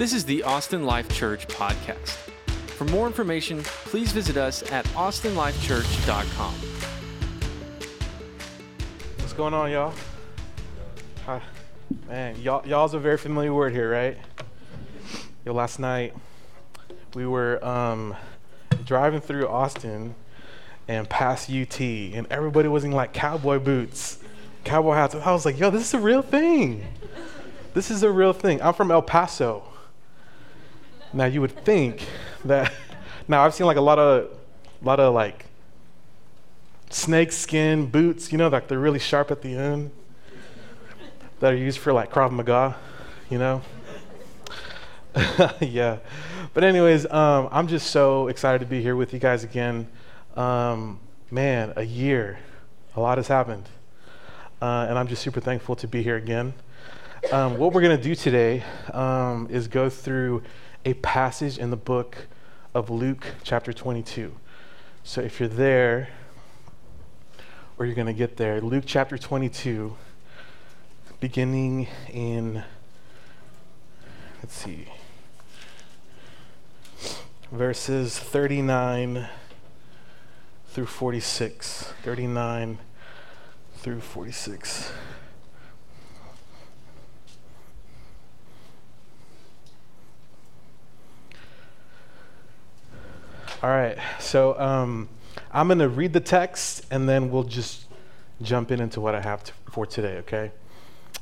This is the Austin Life Church podcast. For more information, please visit us at austinlifechurch.com. What's going on, y'all? Hi. Man, y'all, y'all's a very familiar word here, right? Yo, last night we were um, driving through Austin and past UT, and everybody was in like cowboy boots, cowboy hats. I was like, yo, this is a real thing. This is a real thing. I'm from El Paso. Now you would think that. Now I've seen like a lot of, lot of like snake skin boots. You know, like they're really sharp at the end. That are used for like Krav Maga. You know. yeah. But anyways, um, I'm just so excited to be here with you guys again. Um, man, a year, a lot has happened, uh, and I'm just super thankful to be here again. Um, what we're going to do today um, is go through a passage in the book of Luke, chapter 22. So if you're there, or you're going to get there, Luke chapter 22, beginning in, let's see, verses 39 through 46. 39 through 46. All right, so um, I'm going to read the text and then we'll just jump in into what I have to, for today, okay?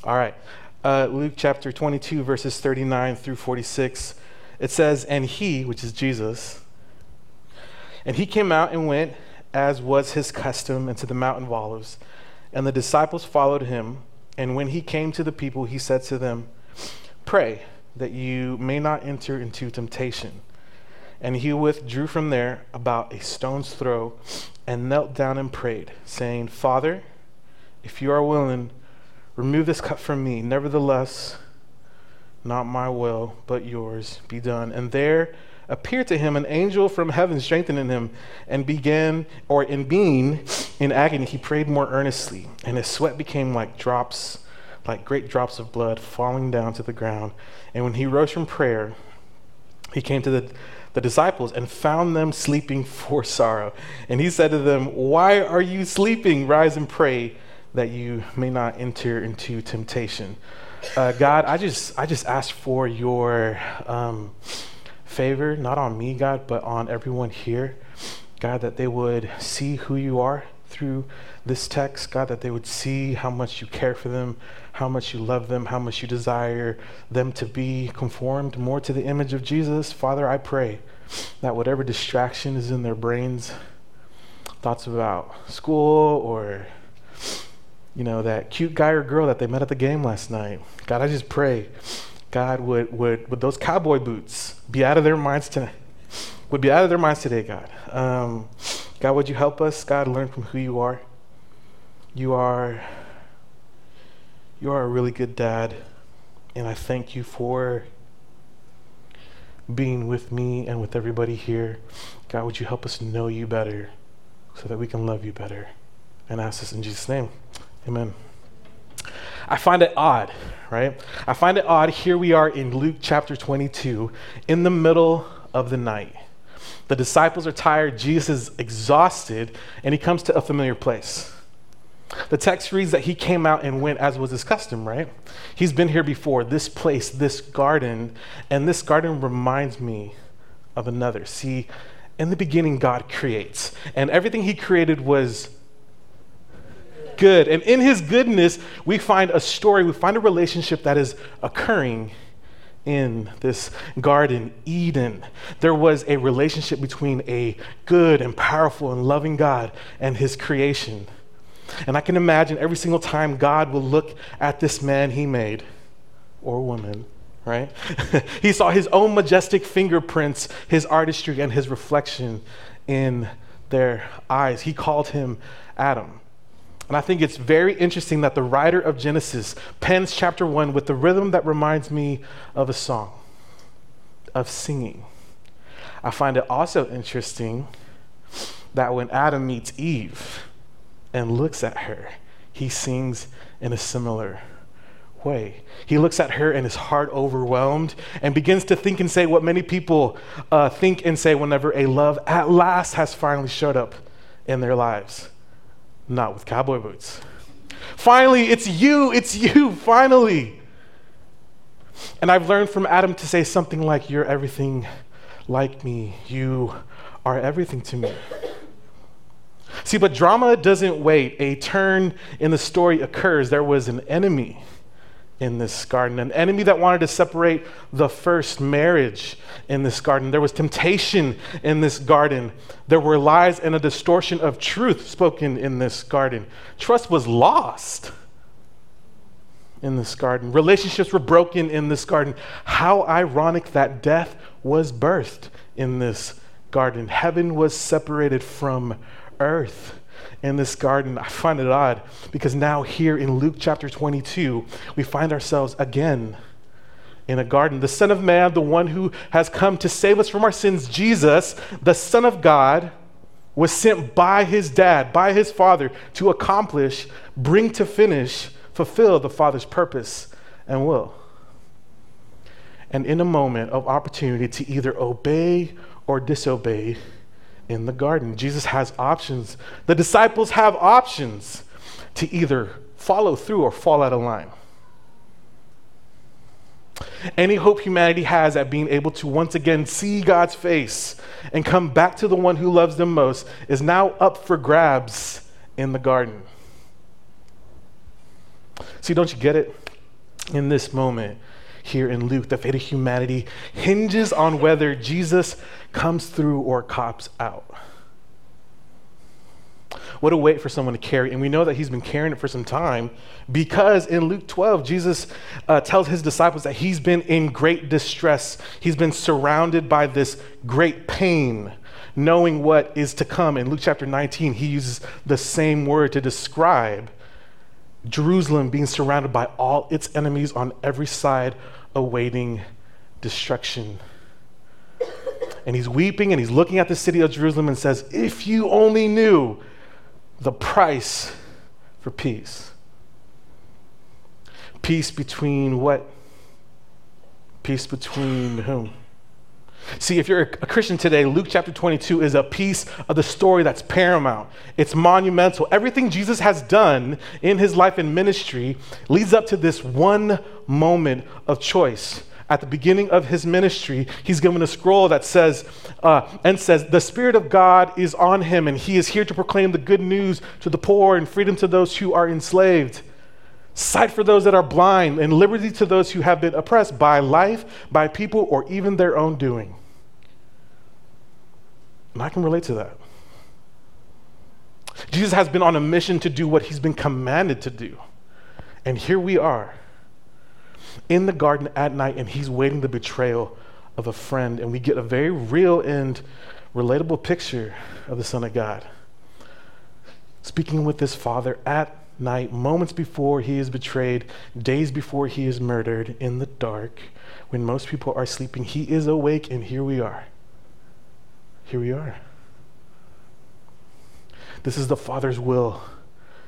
All right, uh, Luke chapter 22, verses 39 through 46. It says, And he, which is Jesus, and he came out and went, as was his custom, into the mountain Olives. And the disciples followed him. And when he came to the people, he said to them, Pray that you may not enter into temptation. And he withdrew from there about a stone's throw and knelt down and prayed, saying, Father, if you are willing, remove this cup from me. Nevertheless, not my will, but yours be done. And there appeared to him an angel from heaven, strengthening him, and began, or in being in agony, he prayed more earnestly, and his sweat became like drops, like great drops of blood falling down to the ground. And when he rose from prayer, he came to the the disciples and found them sleeping for sorrow. And he said to them, Why are you sleeping? Rise and pray that you may not enter into temptation. Uh, God, I just, I just ask for your um, favor, not on me, God, but on everyone here. God, that they would see who you are through this text, God, that they would see how much you care for them, how much you love them, how much you desire them to be conformed more to the image of Jesus. Father, I pray that whatever distraction is in their brains, thoughts about school or you know that cute guy or girl that they met at the game last night. God, I just pray, God would would would those cowboy boots be out of their minds tonight? Would be out of their minds today, God. Um, God, would you help us, God, learn from who you are? You are you are a really good dad, and I thank you for being with me and with everybody here. God, would you help us know you better so that we can love you better? And ask this in Jesus' name. Amen. I find it odd, right? I find it odd. Here we are in Luke chapter 22, in the middle of the night. The disciples are tired, Jesus is exhausted, and he comes to a familiar place. The text reads that he came out and went as was his custom, right? He's been here before, this place, this garden, and this garden reminds me of another. See, in the beginning, God creates, and everything he created was good. And in his goodness, we find a story, we find a relationship that is occurring in this garden, Eden. There was a relationship between a good and powerful and loving God and his creation. And I can imagine every single time God will look at this man he made, or woman, right? he saw his own majestic fingerprints, his artistry, and his reflection in their eyes. He called him Adam. And I think it's very interesting that the writer of Genesis pens chapter one with the rhythm that reminds me of a song, of singing. I find it also interesting that when Adam meets Eve, and looks at her, he sings in a similar way. He looks at her and his heart overwhelmed and begins to think and say what many people uh, think and say whenever a love at last has finally showed up in their lives. Not with cowboy boots. Finally, it's you, it's you, finally. And I've learned from Adam to say something like, You're everything like me. You are everything to me. See, but drama doesn't wait. A turn in the story occurs. There was an enemy in this garden, an enemy that wanted to separate the first marriage in this garden. There was temptation in this garden. There were lies and a distortion of truth spoken in this garden. Trust was lost in this garden. Relationships were broken in this garden. How ironic that death was birthed in this garden. Heaven was separated from earth in this garden. I find it odd because now, here in Luke chapter 22, we find ourselves again in a garden. The Son of Man, the one who has come to save us from our sins, Jesus, the Son of God, was sent by his dad, by his father, to accomplish, bring to finish, fulfill the Father's purpose and will. And in a moment of opportunity to either obey or disobey, in the garden. Jesus has options. The disciples have options to either follow through or fall out of line. Any hope humanity has at being able to once again see God's face and come back to the one who loves them most is now up for grabs in the garden. See, don't you get it? In this moment, here in Luke, the fate of humanity hinges on whether Jesus comes through or cops out. What a weight for someone to carry. And we know that he's been carrying it for some time because in Luke 12, Jesus uh, tells his disciples that he's been in great distress. He's been surrounded by this great pain, knowing what is to come. In Luke chapter 19, he uses the same word to describe Jerusalem being surrounded by all its enemies on every side awaiting destruction. And he's weeping and he's looking at the city of Jerusalem and says, If you only knew the price for peace. Peace between what? Peace between whom? See, if you're a Christian today, Luke chapter 22 is a piece of the story that's paramount. It's monumental. Everything Jesus has done in his life and ministry leads up to this one moment of choice. At the beginning of his ministry, he's given a scroll that says, uh, and says, The Spirit of God is on him, and he is here to proclaim the good news to the poor and freedom to those who are enslaved sight for those that are blind, and liberty to those who have been oppressed by life, by people, or even their own doing. And I can relate to that. Jesus has been on a mission to do what he's been commanded to do. And here we are in the garden at night, and he's waiting the betrayal of a friend. And we get a very real and relatable picture of the Son of God. Speaking with his father at night, moments before he is betrayed, days before he is murdered, in the dark, when most people are sleeping, he is awake, and here we are. Here we are. This is the Father's will,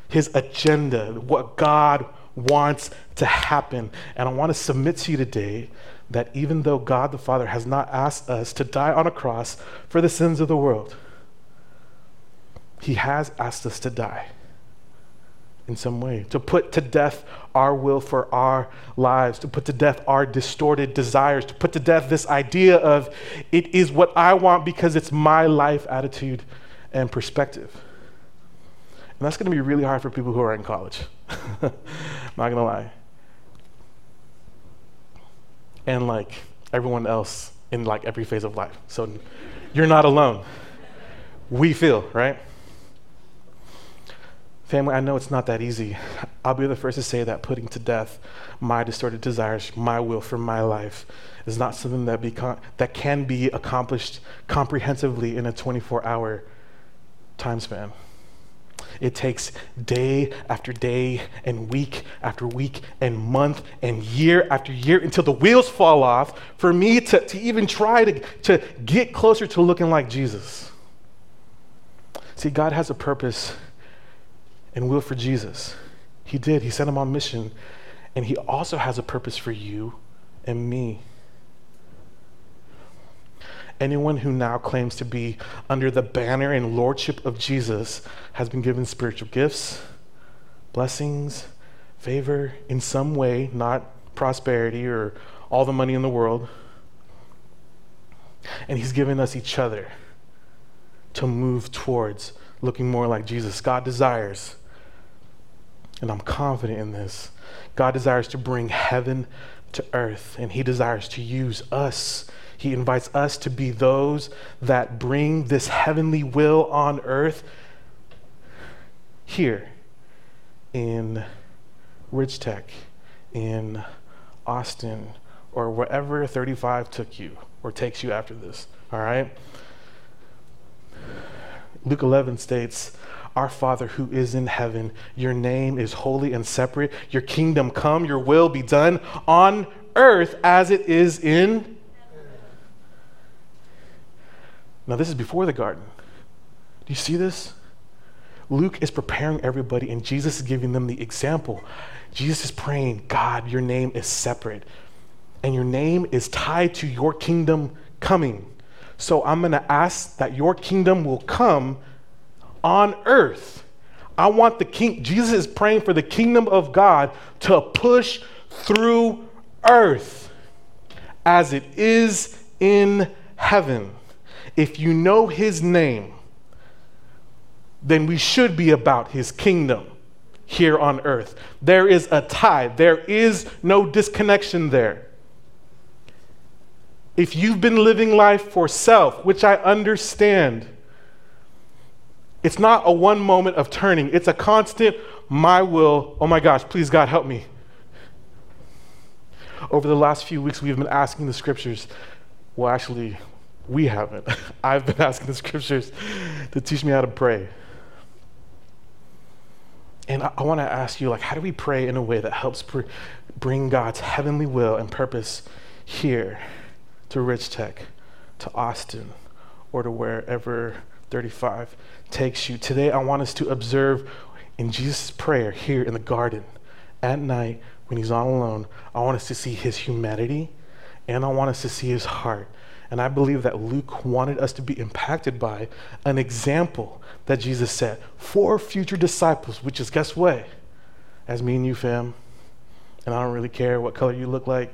His agenda, what God wants to happen. And I want to submit to you today that even though God the Father has not asked us to die on a cross for the sins of the world, He has asked us to die in some way, to put to death our will for our lives, to put to death our distorted desires, to put to death this idea of it is what I want because it's my life attitude and perspective. And that's going to be really hard for people who are in college. Not going to lie. And like everyone else in like every phase of life. So you're not alone. We feel, right? Family, I know it's not that easy. I'll be the first to say that putting to death my distorted desires, my will for my life, is not something that, that can be accomplished comprehensively in a 24 hour time span. It takes day after day and week after week and month and year after year until the wheels fall off for me to, to even try to, to get closer to looking like Jesus. See, God has a purpose and will for Jesus. He did. He sent him on mission. And he also has a purpose for you and me. Anyone who now claims to be under the banner and lordship of Jesus has been given spiritual gifts, blessings, favor in some way, not prosperity or all the money in the world. And he's given us each other to move towards looking more like Jesus. God desires, and I'm confident in this, God desires to bring heaven to earth, and he desires to use us he invites us to be those that bring this heavenly will on earth here in Ridge Tech, in Austin, or wherever 35 took you or takes you after this. All right? Luke 11 states, Our Father who is in heaven, your name is holy and separate. Your kingdom come, your will be done on earth as it is in Now, this is before the garden. Do you see this? Luke is preparing everybody, and Jesus is giving them the example. Jesus is praying, God, your name is separate, and your name is tied to your kingdom coming. So I'm going to ask that your kingdom will come on earth. I want the king, Jesus is praying for the kingdom of God to push through earth as it is in heaven if you know his name, then we should be about his kingdom here on earth. There is a tie, there is no disconnection there. If you've been living life for self, which I understand, it's not a one moment of turning, it's a constant, my will, oh my gosh, please God, help me. Over the last few weeks, we've been asking the scriptures, well, actually, we haven't. I've been asking the scriptures to teach me how to pray. And I, I want to ask you, like, how do we pray in a way that helps pr- bring God's heavenly will and purpose here to Rich Tech, to Austin, or to wherever 35 takes you? Today, I want us to observe in Jesus' prayer here in the garden at night when he's all alone. I want us to see his humanity and I want us to see his heart and I believe that Luke wanted us to be impacted by an example that Jesus set for future disciples, which is, guess what? As me and you, fam. And I don't really care what color you look like.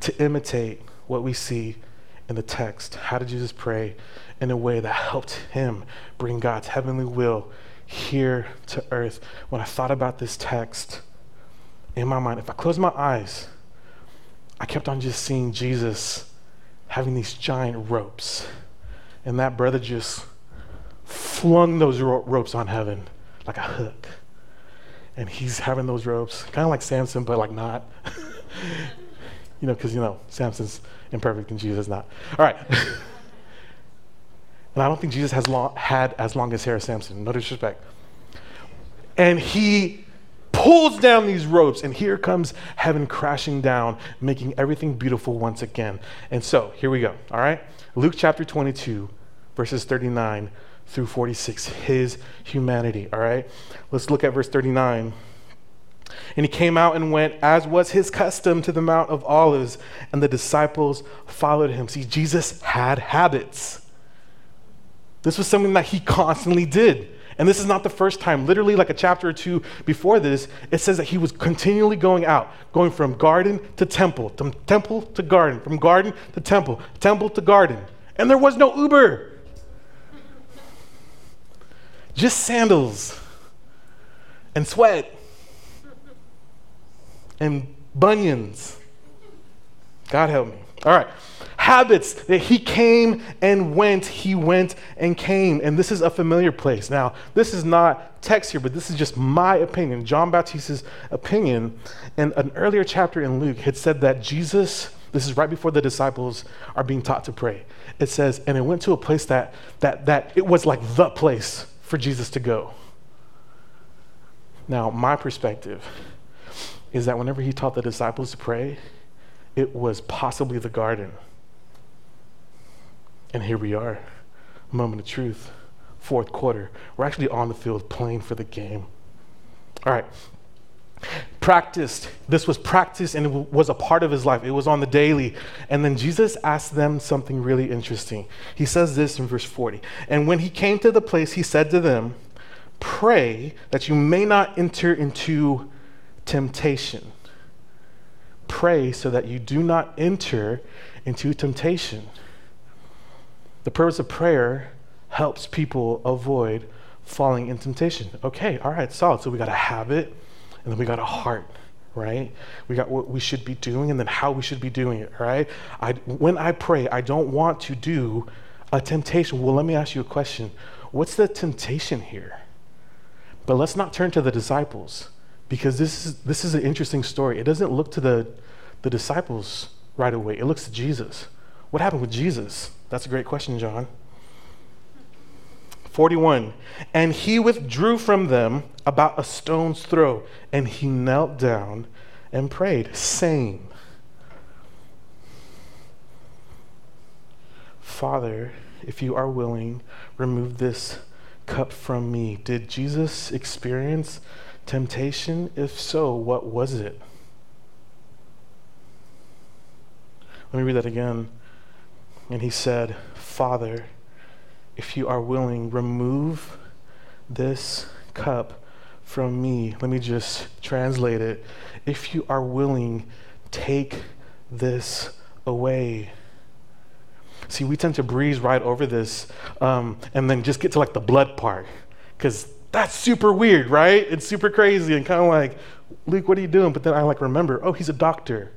To imitate what we see in the text. How did Jesus pray in a way that helped him bring God's heavenly will here to earth? When I thought about this text, in my mind, if I close my eyes, I kept on just seeing Jesus having these giant ropes. And that brother just flung those ro- ropes on heaven like a hook. And he's having those ropes, kind of like Samson, but like not. you know, because, you know, Samson's imperfect and Jesus is not. All right. and I don't think Jesus has long, had as long as hair as Samson, no disrespect. And he pulls down these ropes, and here comes heaven crashing down, making everything beautiful once again. And so, here we go, all right? Luke chapter 22, verses 39 through 46, his humanity, all right? Let's look at verse 39. And he came out and went, as was his custom, to the Mount of Olives, and the disciples followed him. See, Jesus had habits. This was something that he constantly did. And this is not the first time. Literally, like a chapter or two before this, it says that he was continually going out, going from garden to temple, from temple to garden, from garden to temple, temple to garden. And there was no Uber, just sandals and sweat and bunions. God help me. All right habits that he came and went, he went and came. And this is a familiar place. Now, this is not text here, but this is just my opinion, John Baptiste's opinion. In an earlier chapter in Luke, had said that Jesus, this is right before the disciples are being taught to pray. It says, and it went to a place that that that it was like the place for Jesus to go. Now, my perspective is that whenever he taught the disciples to pray, it was possibly the garden and here we are, moment of truth, fourth quarter. We're actually on the field playing for the game. All right. Practiced. This was practiced and it was a part of his life. It was on the daily. And then Jesus asked them something really interesting. He says this in verse 40. And when he came to the place, he said to them, Pray that you may not enter into temptation. Pray so that you do not enter into temptation. The purpose of prayer helps people avoid falling in temptation. Okay, all right, solid. So we got a habit and then we got a heart, right? We got what we should be doing and then how we should be doing it, right? I, when I pray, I don't want to do a temptation. Well, let me ask you a question. What's the temptation here? But let's not turn to the disciples because this is, this is an interesting story. It doesn't look to the, the disciples right away, it looks to Jesus. What happened with Jesus? That's a great question, John. 41. And he withdrew from them about a stone's throw, and he knelt down and prayed, saying, Father, if you are willing, remove this cup from me. Did Jesus experience temptation? If so, what was it? Let me read that again. And he said, Father, if you are willing, remove this cup from me. Let me just translate it. If you are willing, take this away. See, we tend to breeze right over this um, and then just get to like the blood part because that's super weird, right? It's super crazy and kind of like, Luke, what are you doing? But then I like remember, oh, he's a doctor.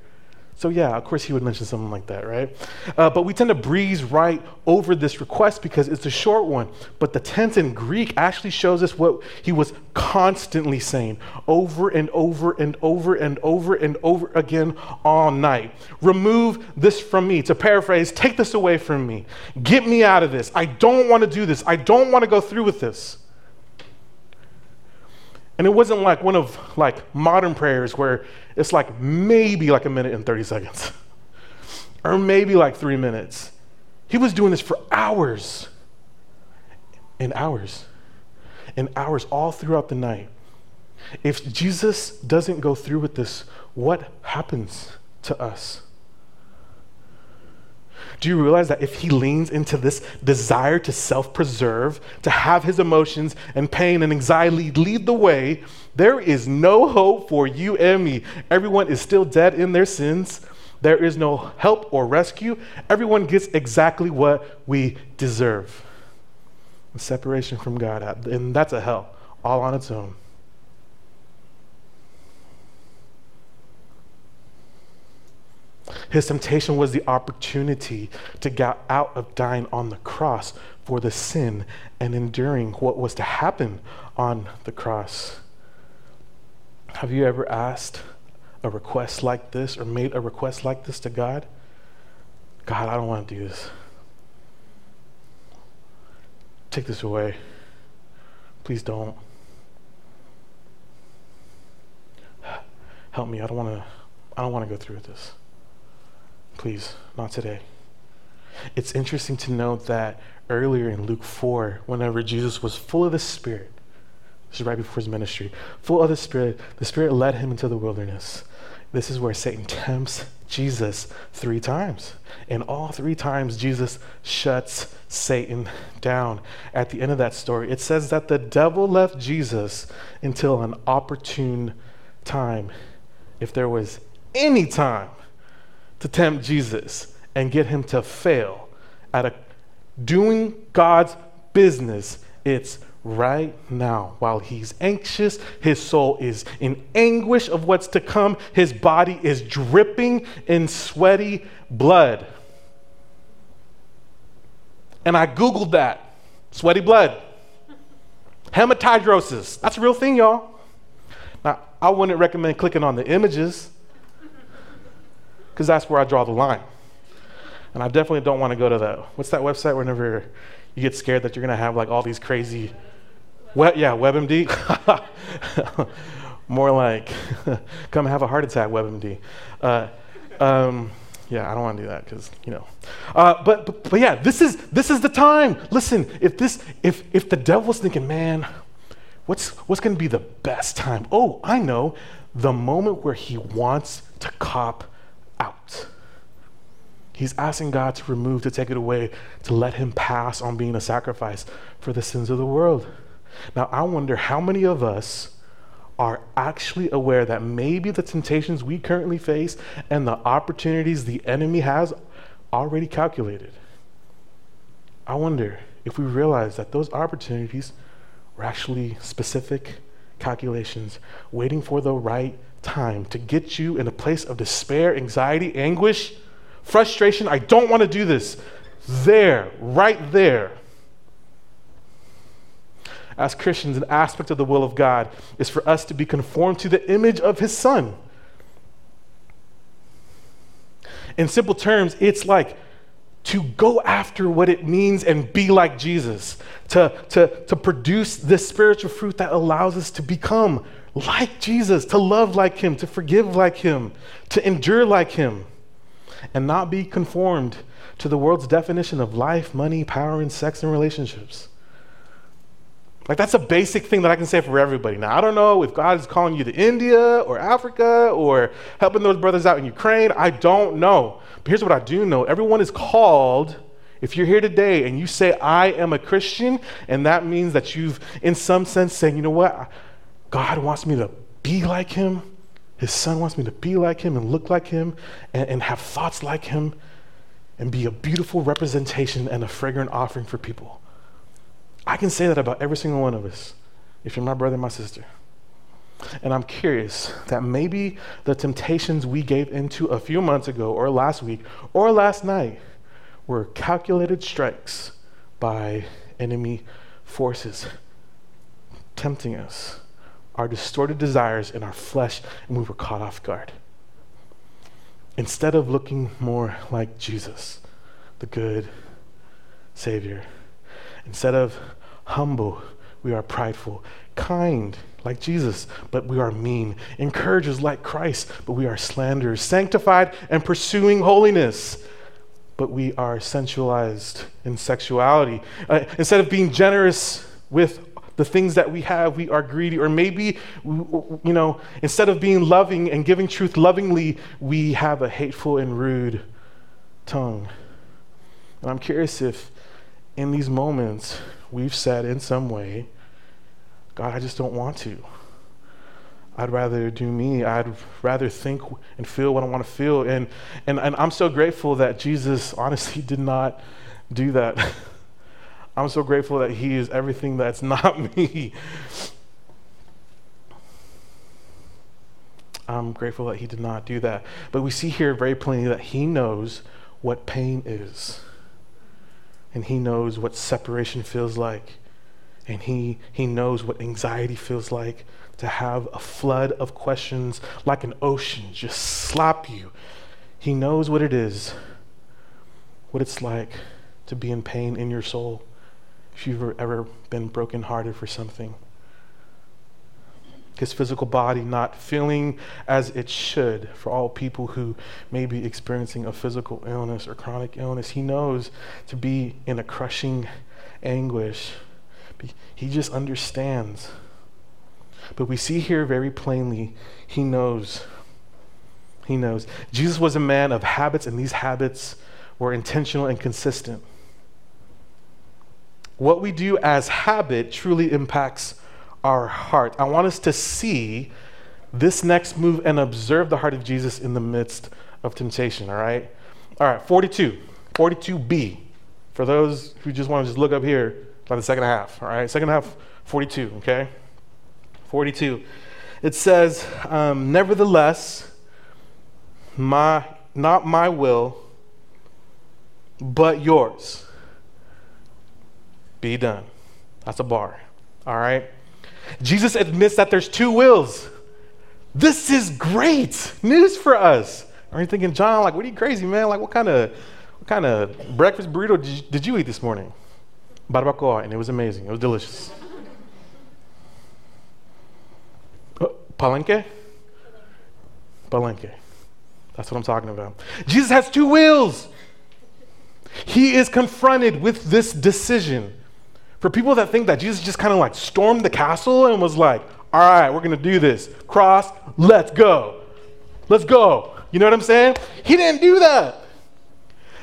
So, yeah, of course, he would mention something like that, right? Uh, but we tend to breeze right over this request because it's a short one. But the tense in Greek actually shows us what he was constantly saying over and over and over and over and over again all night. Remove this from me. To paraphrase, take this away from me. Get me out of this. I don't want to do this. I don't want to go through with this. And it wasn't like one of like modern prayers where it's like maybe like a minute and 30 seconds or maybe like 3 minutes. He was doing this for hours and hours and hours all throughout the night. If Jesus doesn't go through with this, what happens to us? Do you realize that if he leans into this desire to self preserve, to have his emotions and pain and anxiety lead the way, there is no hope for you and me. Everyone is still dead in their sins. There is no help or rescue. Everyone gets exactly what we deserve. separation from God, uh, and that's a hell all on its own. His temptation was the opportunity to get out of dying on the cross for the sin and enduring what was to happen on the cross. Have you ever asked a request like this or made a request like this to God? God, I don't want to do this. Take this away. Please don't. Help me. I don't want to I don't want to go through with this. Please, not today. It's interesting to note that earlier in Luke 4, whenever Jesus was full of the Spirit, this is right before his ministry, full of the Spirit, the Spirit led him into the wilderness. This is where Satan tempts Jesus three times. And all three times, Jesus shuts Satan down. At the end of that story, it says that the devil left Jesus until an opportune time. If there was any time to tempt Jesus and get him to fail at a, doing God's business, it's right now. While he's anxious, his soul is in anguish of what's to come, his body is dripping in sweaty blood. And I Googled that sweaty blood. Hematidrosis. That's a real thing, y'all. Now, I wouldn't recommend clicking on the images because that's where I draw the line. And I definitely don't want to go to the, what's that website whenever you get scared that you're going to have like all these crazy, we- yeah, WebMD? More like, come have a heart attack, WebMD. Uh, um, yeah, I don't want to do that because you know. Uh, but, but but yeah, this is this is the time. Listen, if this if if the devil's thinking, man, what's what's going to be the best time? Oh, I know, the moment where he wants to cop out. He's asking God to remove, to take it away, to let him pass on being a sacrifice for the sins of the world. Now, I wonder how many of us are actually aware that maybe the temptations we currently face and the opportunities the enemy has already calculated. I wonder if we realize that those opportunities were actually specific calculations waiting for the right time to get you in a place of despair, anxiety, anguish, frustration. I don't want to do this. There, right there as Christians, an aspect of the will of God is for us to be conformed to the image of His Son. In simple terms, it's like to go after what it means and be like Jesus, to, to, to produce this spiritual fruit that allows us to become like Jesus, to love like Him, to forgive like Him, to endure like Him, and not be conformed to the world's definition of life, money, power, and sex and relationships. Like, that's a basic thing that I can say for everybody. Now, I don't know if God is calling you to India or Africa or helping those brothers out in Ukraine. I don't know. But here's what I do know everyone is called. If you're here today and you say, I am a Christian, and that means that you've, in some sense, saying, you know what? God wants me to be like him. His son wants me to be like him and look like him and, and have thoughts like him and be a beautiful representation and a fragrant offering for people. I can say that about every single one of us, if you're my brother, and my sister. And I'm curious that maybe the temptations we gave into a few months ago, or last week, or last night were calculated strikes by enemy forces tempting us, our distorted desires in our flesh, and we were caught off guard. Instead of looking more like Jesus, the good Savior, instead of humble, we are prideful, kind, like Jesus, but we are mean, encouragers like Christ, but we are slanderers, sanctified and pursuing holiness, but we are sensualized in sexuality. Uh, instead of being generous with the things that we have, we are greedy. Or maybe, you know, instead of being loving and giving truth lovingly, we have a hateful and rude tongue. And I'm curious if in these moments we've said in some way, God, I just don't want to. I'd rather do me. I'd rather think and feel what I want to feel. And, and, and I'm so grateful that Jesus honestly did not do that. I'm so grateful that He is everything that's not me. I'm grateful that He did not do that. But we see here very plainly that He knows what pain is and he knows what separation feels like. And he, he knows what anxiety feels like to have a flood of questions like an ocean just slap you. He knows what it is, what it's like to be in pain in your soul if you've ever been brokenhearted for something his physical body not feeling as it should for all people who may be experiencing a physical illness or chronic illness. He knows to be in a crushing anguish. He just understands. But we see here very plainly, he knows. He knows. Jesus was a man of habits, and these habits were intentional and consistent. What we do as habit truly impacts our heart. I want us to see this next move and observe the heart of Jesus in the midst of temptation, all right? All right, 42, 42b. For those who just want to just look up here by the second half, all right? Second half, 42, okay? 42. It says, um, Nevertheless, my, not my will, but yours be done. That's a bar, all right? Jesus admits that there's two wills. This is great news for us. Are you thinking, John, like, what are you crazy, man? Like, what kind of what kind of breakfast burrito did you, did you eat this morning? Barbacoa, and it was amazing. It was delicious. Oh, palenque? Palenque. That's what I'm talking about. Jesus has two wills. He is confronted with this decision. For people that think that Jesus just kind of like stormed the castle and was like, all right, we're going to do this. Cross, let's go. Let's go. You know what I'm saying? He didn't do that.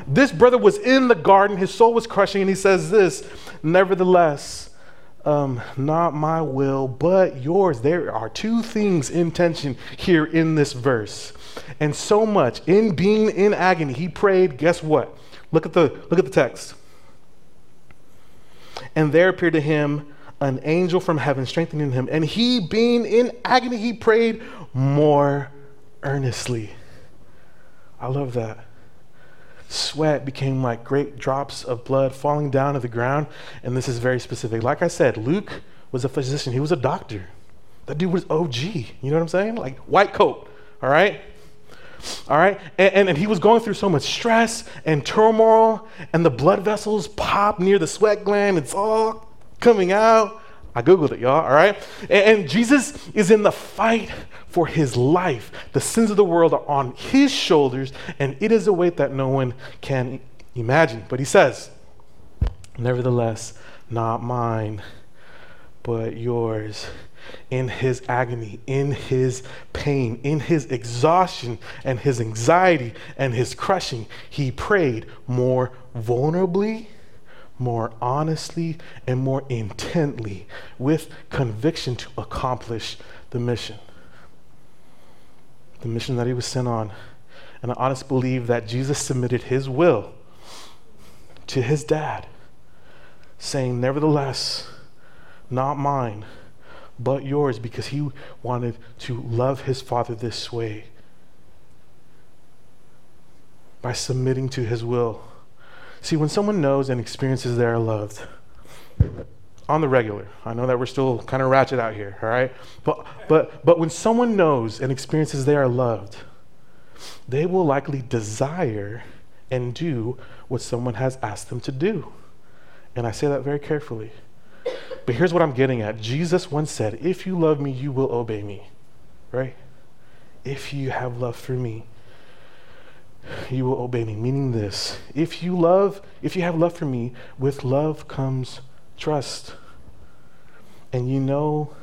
This brother was in the garden, his soul was crushing, and he says this Nevertheless, um, not my will, but yours. There are two things in tension here in this verse. And so much in being in agony, he prayed, guess what? Look at the look at the text. And there appeared to him an angel from heaven strengthening him, and he being in agony, he prayed more earnestly. I love that sweat became like great drops of blood falling down to the ground. And this is very specific. Like I said, Luke was a physician, he was a doctor. That dude was OG. You know what I'm saying? Like white coat, all right? All right? And, and, and, he was going through so much stress and turmoil, and the blood vessels pop near the sweat gland. It's all coming out. I Googled it, y'all, all right? And, and Jesus is in the fight for his life. The sins of the world are on his shoulders, and it is a weight that no one can imagine. But he says, Nevertheless, not mine, but yours. In his agony, in his pain, in his exhaustion, and his anxiety, and his crushing, he prayed more vulnerably more honestly and more intently with conviction to accomplish the mission the mission that he was sent on. And I honestly believe that Jesus submitted his will to his dad, saying, Nevertheless, not mine, but yours, because he wanted to love his father this way by submitting to his will. See, when someone knows and experiences they are loved, on the regular. I know that we're still kind of ratchet out here, all right? But, but, but when someone knows and experiences they are loved, they will likely desire and do what someone has asked them to do. And I say that very carefully. But here's what I'm getting at Jesus once said, If you love me, you will obey me, right? If you have love for me, you will obey me. Meaning this if you love, if you have love for me, with love comes trust. And you know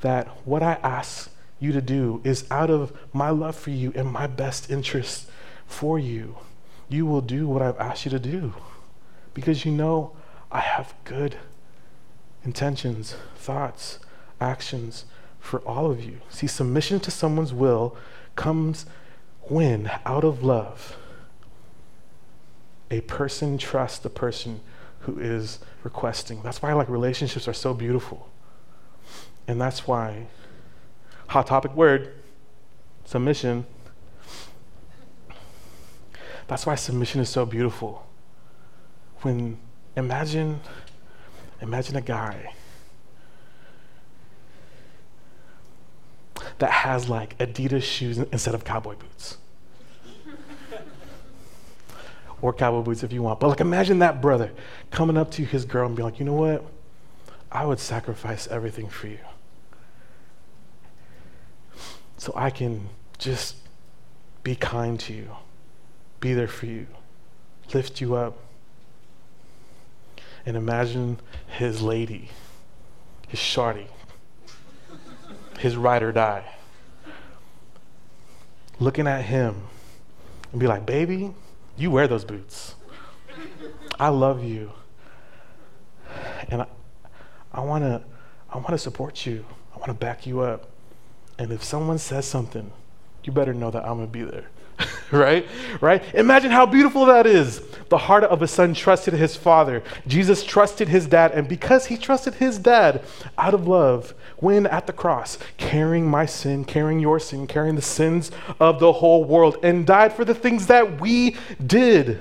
that what I ask you to do is out of my love for you and my best interest for you. You will do what I've asked you to do because you know I have good intentions, thoughts, actions for all of you. See, submission to someone's will comes when, out of love, a person trusts the person who is requesting. That's why like relationships are so beautiful. And that's why hot topic word submission that's why submission is so beautiful. When imagine imagine a guy that has like Adidas shoes instead of cowboy boots or cowboy boots if you want. But like imagine that brother coming up to his girl and be like, you know what? I would sacrifice everything for you. So I can just be kind to you, be there for you, lift you up. And imagine his lady, his shorty, his ride or die, looking at him and be like, baby, you wear those boots. I love you. And I, I want to I want to support you. I want to back you up. And if someone says something, you better know that I'm going to be there. right? Right? Imagine how beautiful that is. The heart of a son trusted his father. Jesus trusted his dad. And because he trusted his dad out of love, when at the cross, carrying my sin, carrying your sin, carrying the sins of the whole world, and died for the things that we did.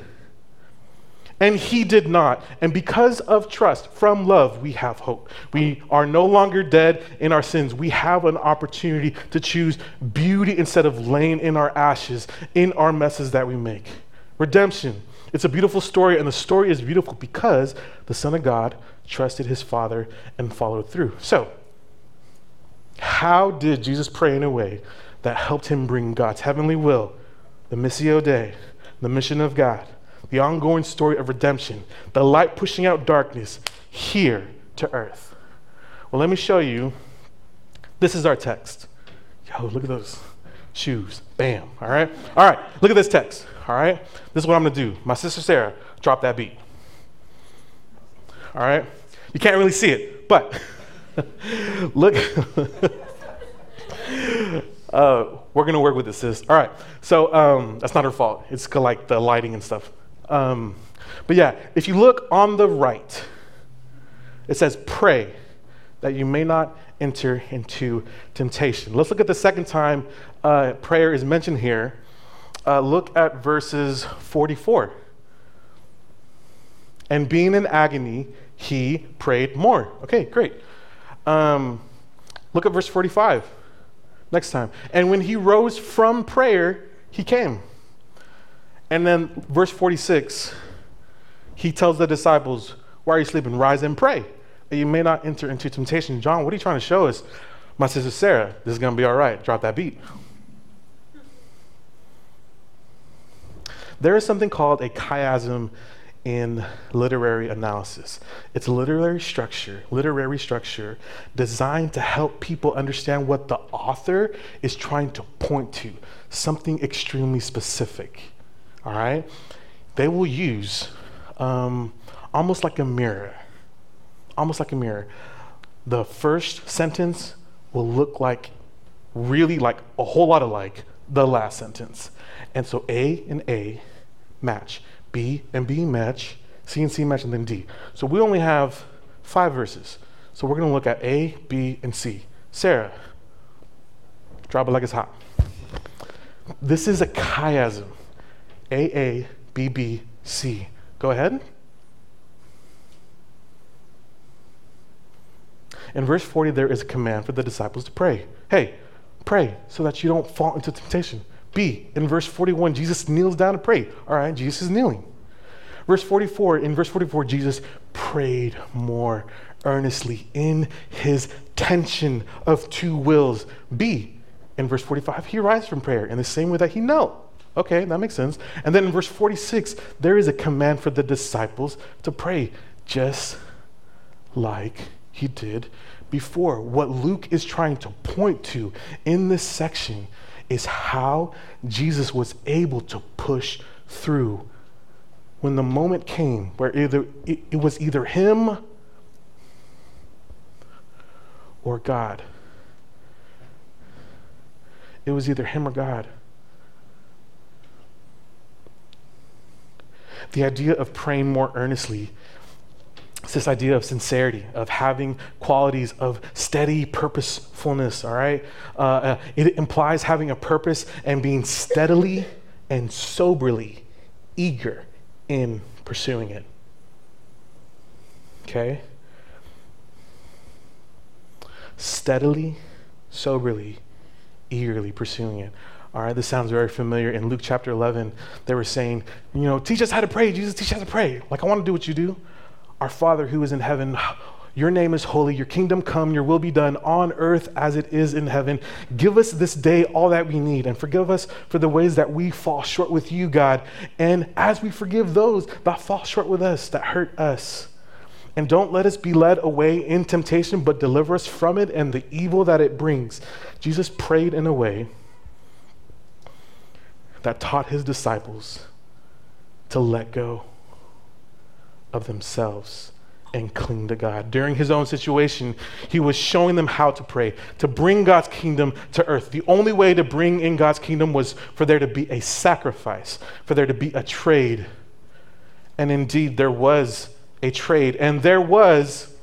And he did not. And because of trust from love, we have hope. We are no longer dead in our sins. We have an opportunity to choose beauty instead of laying in our ashes, in our messes that we make. Redemption. It's a beautiful story, and the story is beautiful because the Son of God trusted his Father and followed through. So, how did Jesus pray in a way that helped him bring God's heavenly will the Missio Dei, the mission of God, the ongoing story of redemption, the light pushing out darkness here to earth. Well, let me show you. This is our text. Yo, look at those shoes. Bam. All right. All right. Look at this text. All right. This is what I'm going to do. My sister Sarah, drop that beat. All right. You can't really see it, but look. uh, we're going to work with this, sis. All right. So um, that's not her fault. It's like the lighting and stuff. Um, but yeah, if you look on the right, it says, pray that you may not enter into temptation. Let's look at the second time uh, prayer is mentioned here. Uh, look at verses 44. And being in agony, he prayed more. Okay, great. Um, look at verse 45 next time. And when he rose from prayer, he came. And then verse 46, he tells the disciples, Why are you sleeping? Rise and pray, that you may not enter into temptation. John, what are you trying to show us? My sister Sarah, this is going to be all right. Drop that beat. There is something called a chiasm in literary analysis. It's literary structure, literary structure designed to help people understand what the author is trying to point to, something extremely specific. All right? They will use um, almost like a mirror, almost like a mirror. The first sentence will look like really like a whole lot of like the last sentence. And so A and A match, B and B match, C and C match, and then D. So we only have five verses. So we're going to look at A, B, and C. Sarah, drop it like it's hot. This is a chiasm. A, A, B, B, C. Go ahead. In verse 40, there is a command for the disciples to pray. Hey, pray so that you don't fall into temptation. B, in verse 41, Jesus kneels down to pray. All right, Jesus is kneeling. Verse 44, in verse 44, Jesus prayed more earnestly in his tension of two wills. B, in verse 45, he rises from prayer in the same way that he knelt. Okay, that makes sense. And then in verse 46, there is a command for the disciples to pray just like he did before. What Luke is trying to point to in this section is how Jesus was able to push through when the moment came where either it, it was either him or God. It was either him or God. The idea of praying more earnestly it's this idea of sincerity, of having qualities of steady purposefulness, all right? Uh, uh, it implies having a purpose and being steadily and soberly eager in pursuing it. Okay? Steadily, soberly, eagerly pursuing it. All right, this sounds very familiar. In Luke chapter 11, they were saying, you know, teach us how to pray. Jesus, teach us how to pray. Like, I want to do what you do. Our Father who is in heaven, your name is holy, your kingdom come, your will be done on earth as it is in heaven. Give us this day all that we need and forgive us for the ways that we fall short with you, God. And as we forgive those that fall short with us, that hurt us. And don't let us be led away in temptation, but deliver us from it and the evil that it brings. Jesus prayed in a way that taught his disciples to let go of themselves and cling to God. During his own situation, he was showing them how to pray, to bring God's kingdom to earth. The only way to bring in God's kingdom was for there to be a sacrifice, for there to be a trade. And indeed, there was a trade. And there was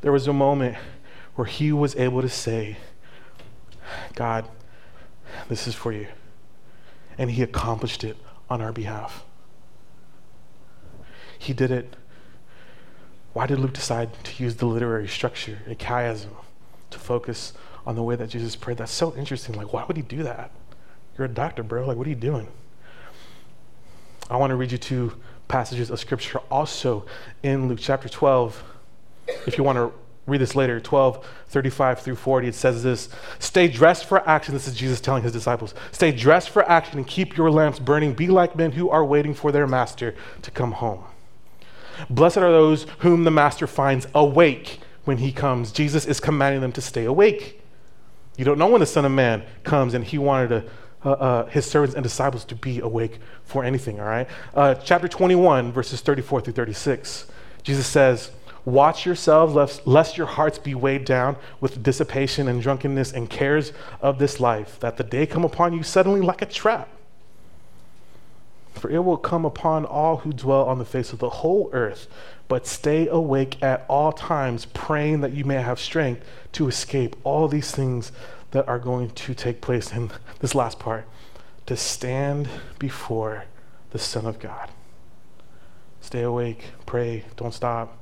there was a moment where he was able to say, God, this is for you. And he accomplished it on our behalf. He did it. Why did Luke decide to use the literary structure, a chiasm, to focus on the way that Jesus prayed? That's so interesting. Like, why would he do that? You're a doctor, bro. Like, what are you doing? I want to read you two passages of scripture also in Luke chapter 12. If you want to read this later, 12, 35 through 40. It says this Stay dressed for action. This is Jesus telling his disciples. Stay dressed for action and keep your lamps burning. Be like men who are waiting for their master to come home. Blessed are those whom the master finds awake when he comes. Jesus is commanding them to stay awake. You don't know when the Son of Man comes, and he wanted to, uh, uh, his servants and disciples to be awake for anything, all right? Uh, chapter 21, verses 34 through 36. Jesus says, Watch yourselves, lest, lest your hearts be weighed down with dissipation and drunkenness and cares of this life, that the day come upon you suddenly like a trap. For it will come upon all who dwell on the face of the whole earth. But stay awake at all times, praying that you may have strength to escape all these things that are going to take place. And this last part to stand before the Son of God. Stay awake, pray, don't stop.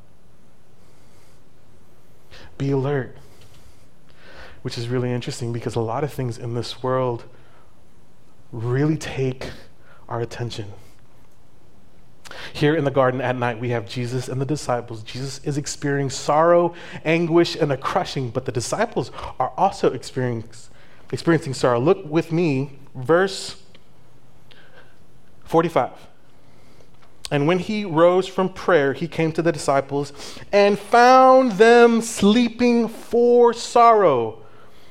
Be alert, which is really interesting because a lot of things in this world really take our attention. Here in the garden at night, we have Jesus and the disciples. Jesus is experiencing sorrow, anguish, and a crushing, but the disciples are also experiencing, sorrow. Look with me, verse 45. And when he rose from prayer, he came to the disciples and found them sleeping for sorrow.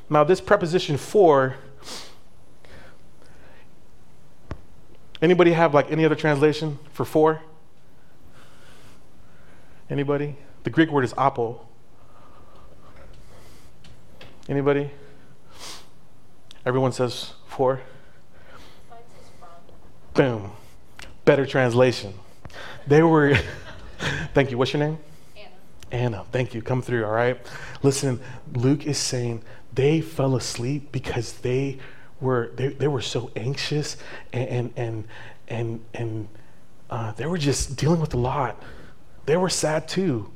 Now, this preposition for Anybody have like any other translation for four? Anybody? The Greek word is apo. Anybody? Everyone says four. Boom. Better translation. They were, thank you. What's your name? Anna. Anna, thank you. Come through, all right? Listen, Luke is saying they fell asleep because they were they, they were so anxious and and and and, and uh, they were just dealing with a lot. They were sad too.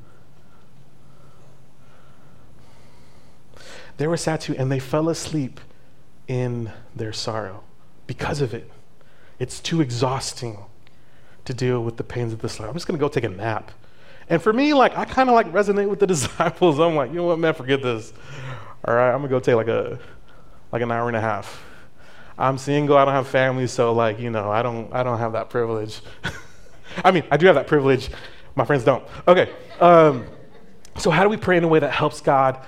They were sad too, and they fell asleep in their sorrow because of it. It's too exhausting to deal with the pains of this life. I'm just gonna go take a nap. And for me, like I kind of like resonate with the disciples. I'm like, you know what, man, forget this. All right, I'm gonna go take like a like an hour and a half. I'm single, I don't have family, so like, you know, I don't I don't have that privilege. I mean, I do have that privilege. My friends don't. Okay. Um, so how do we pray in a way that helps God,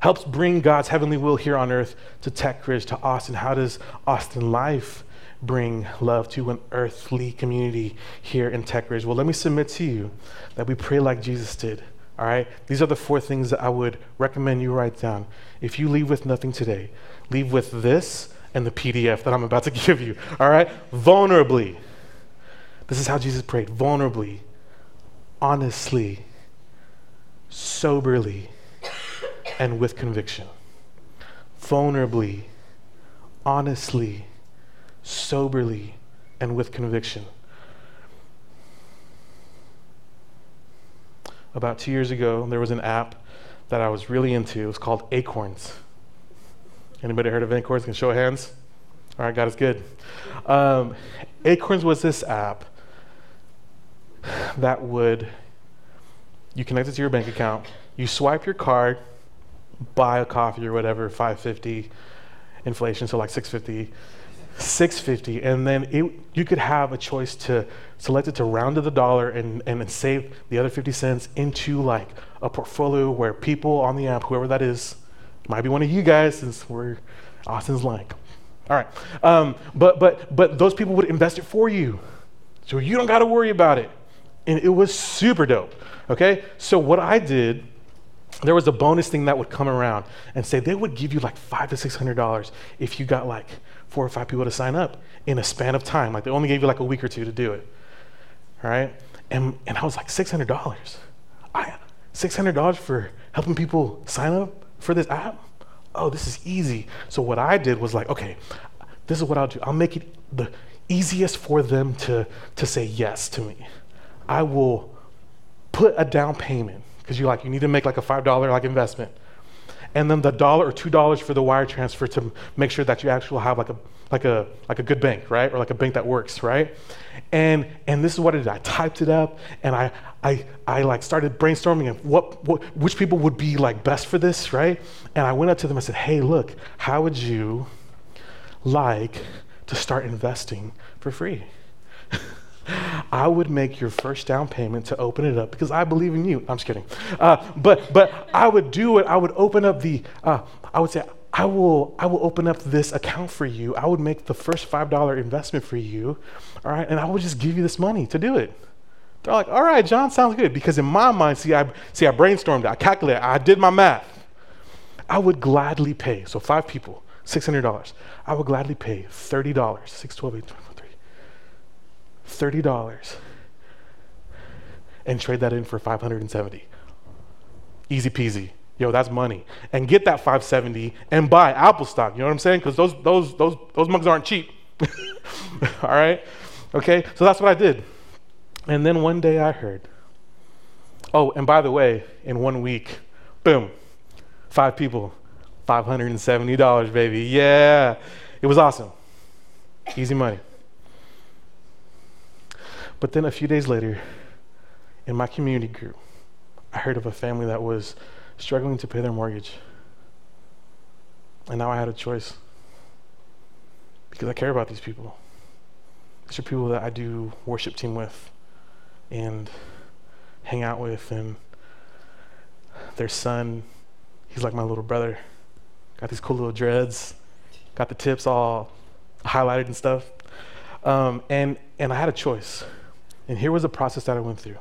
helps bring God's heavenly will here on earth to Tech Ridge, to Austin? How does Austin Life bring love to an earthly community here in Tech Ridge? Well, let me submit to you that we pray like Jesus did. All right? These are the four things that I would recommend you write down. If you leave with nothing today, leave with this and the PDF that I'm about to give you. All right? Vulnerably. This is how Jesus prayed vulnerably, honestly, soberly, and with conviction. Vulnerably, honestly, soberly, and with conviction. About two years ago, there was an app that I was really into. It was called Acorns. Anybody heard of Acorns? Can show of hands? All right, God is good. Um, Acorns was this app that would you connect it to your bank account, you swipe your card, buy a coffee or whatever, 550 inflation, so like 650. 650 and then it, you could have a choice to select it to round to the dollar and, and save the other 50 cents into like a portfolio where people on the app whoever that is might be one of you guys since we're austin's like. All right um, but but but those people would invest it for you. So you don't got to worry about it. And it was super dope okay? So what i did there was a bonus thing that would come around and say they would give you like five to six hundred dollars if you got like four or five people to sign up in a span of time. Like they only gave you like a week or two to do it. right? And and I was like, six hundred dollars. I six hundred dollars for helping people sign up for this app? Oh, this is easy. So what I did was like, okay, this is what I'll do. I'll make it the easiest for them to to say yes to me. I will put a down payment because you like you need to make like a five dollar like investment and then the dollar or two dollars for the wire transfer to make sure that you actually have like a like a like a good bank, right? Or like a bank that works, right? And and this is what I did. I typed it up and I I I like started brainstorming of what, what which people would be like best for this, right? And I went up to them and said, "Hey, look, how would you like to start investing for free?" I would make your first down payment to open it up because I believe in you. I'm just kidding. Uh, but but I would do it. I would open up the. Uh, I would say I will I will open up this account for you. I would make the first five dollar investment for you, all right, and I would just give you this money to do it. They're like, all right, John, sounds good. Because in my mind, see, I see, I brainstormed, I calculated, I did my math. I would gladly pay. So five people, six hundred dollars. I would gladly pay thirty dollars, six, twelve, eight, 12, $30 and trade that in for 570. Easy peasy. Yo, that's money. And get that 570 and buy Apple stock. You know what I'm saying? Because those, those, those, those mugs aren't cheap. All right? Okay? So that's what I did. And then one day I heard, oh, and by the way, in one week, boom, five people, $570, baby. Yeah. It was awesome. Easy money. But then a few days later, in my community group, I heard of a family that was struggling to pay their mortgage. And now I had a choice because I care about these people. These are people that I do worship team with and hang out with, and their son, he's like my little brother. Got these cool little dreads, got the tips all highlighted and stuff. Um, and, and I had a choice. And here was the process that I went through.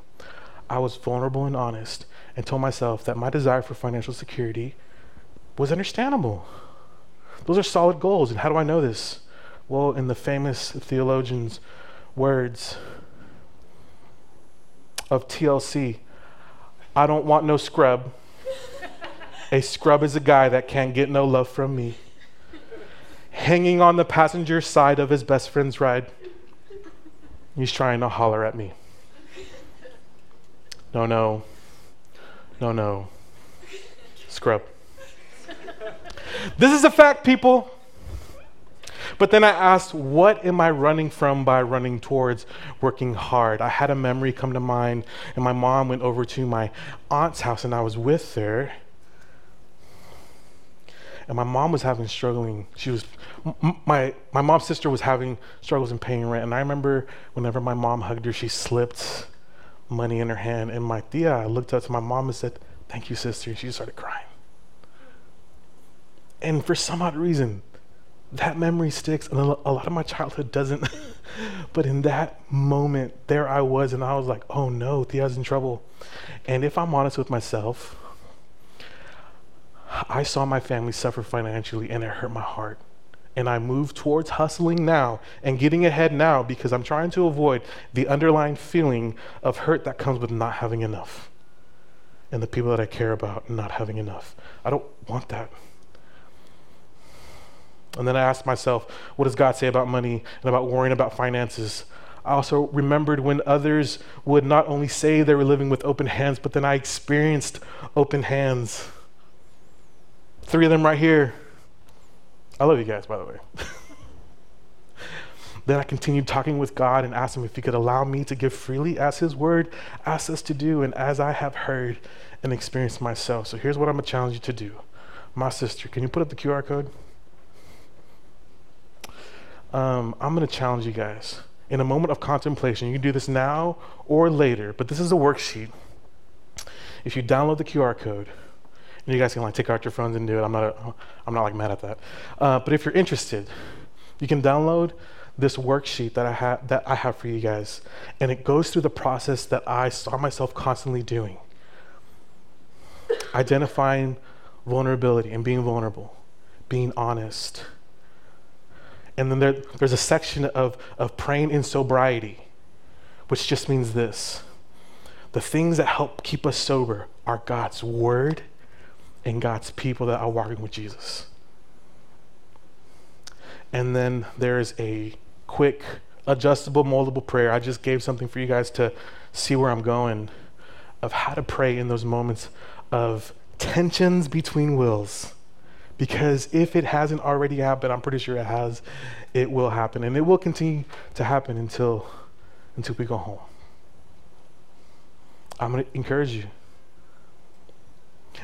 I was vulnerable and honest and told myself that my desire for financial security was understandable. Those are solid goals. And how do I know this? Well, in the famous theologian's words of TLC, I don't want no scrub. a scrub is a guy that can't get no love from me. Hanging on the passenger side of his best friend's ride. He's trying to holler at me. No, no. No, no. Scrub. this is a fact, people. But then I asked, what am I running from by running towards working hard? I had a memory come to mind, and my mom went over to my aunt's house, and I was with her. And my mom was having struggling. She was my my mom's sister was having struggles in paying rent, and I remember whenever my mom hugged her, she slipped money in her hand. And my tia, I looked up to my mom and said, "Thank you, sister." And she started crying. And for some odd reason, that memory sticks, and a lot of my childhood doesn't. but in that moment, there I was, and I was like, "Oh no, Tia's in trouble." And if I'm honest with myself, I saw my family suffer financially, and it hurt my heart and I move towards hustling now and getting ahead now because I'm trying to avoid the underlying feeling of hurt that comes with not having enough and the people that I care about not having enough. I don't want that. And then I asked myself, what does God say about money and about worrying about finances? I also remembered when others would not only say they were living with open hands, but then I experienced open hands. Three of them right here. I love you guys, by the way. then I continued talking with God and asked Him if He could allow me to give freely as His word asks us to do, and as I have heard and experienced myself. So here's what I'm going to challenge you to do. My sister, can you put up the QR code? Um, I'm going to challenge you guys. In a moment of contemplation, you can do this now or later, but this is a worksheet. If you download the QR code, you guys can like take out your phones and do it. I'm not, a, I'm not like mad at that. Uh, but if you're interested, you can download this worksheet that I have that I have for you guys, and it goes through the process that I saw myself constantly doing, identifying vulnerability and being vulnerable, being honest. And then there, there's a section of, of praying in sobriety, which just means this the things that help keep us sober are God's word and God's people that are walking with Jesus. And then there's a quick, adjustable, moldable prayer. I just gave something for you guys to see where I'm going of how to pray in those moments of tensions between wills. Because if it hasn't already happened, I'm pretty sure it has, it will happen. And it will continue to happen until, until we go home. I'm going to encourage you.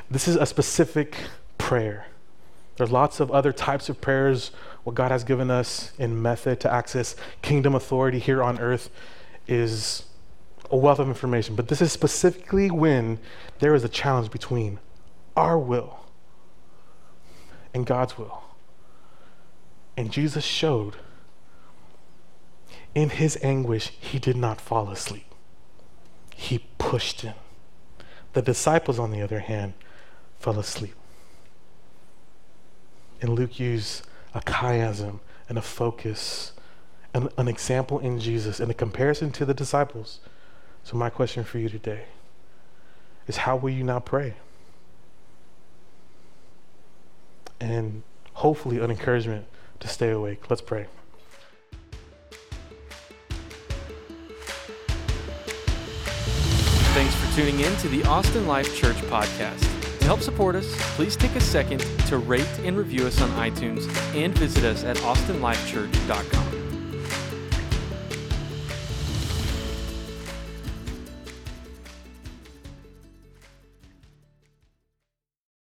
This is a specific prayer. There's lots of other types of prayers. What God has given us in method to access kingdom authority here on earth is a wealth of information. But this is specifically when there is a challenge between our will and God's will. And Jesus showed in his anguish, he did not fall asleep, he pushed him. The disciples, on the other hand, fell asleep. And Luke used a chiasm and a focus, and an example in Jesus, and a comparison to the disciples. So, my question for you today is how will you now pray? And hopefully, an encouragement to stay awake. Let's pray. Thanks for tuning in to the Austin Life Church podcast. To help support us, please take a second to rate and review us on iTunes and visit us at austinlifechurch.com.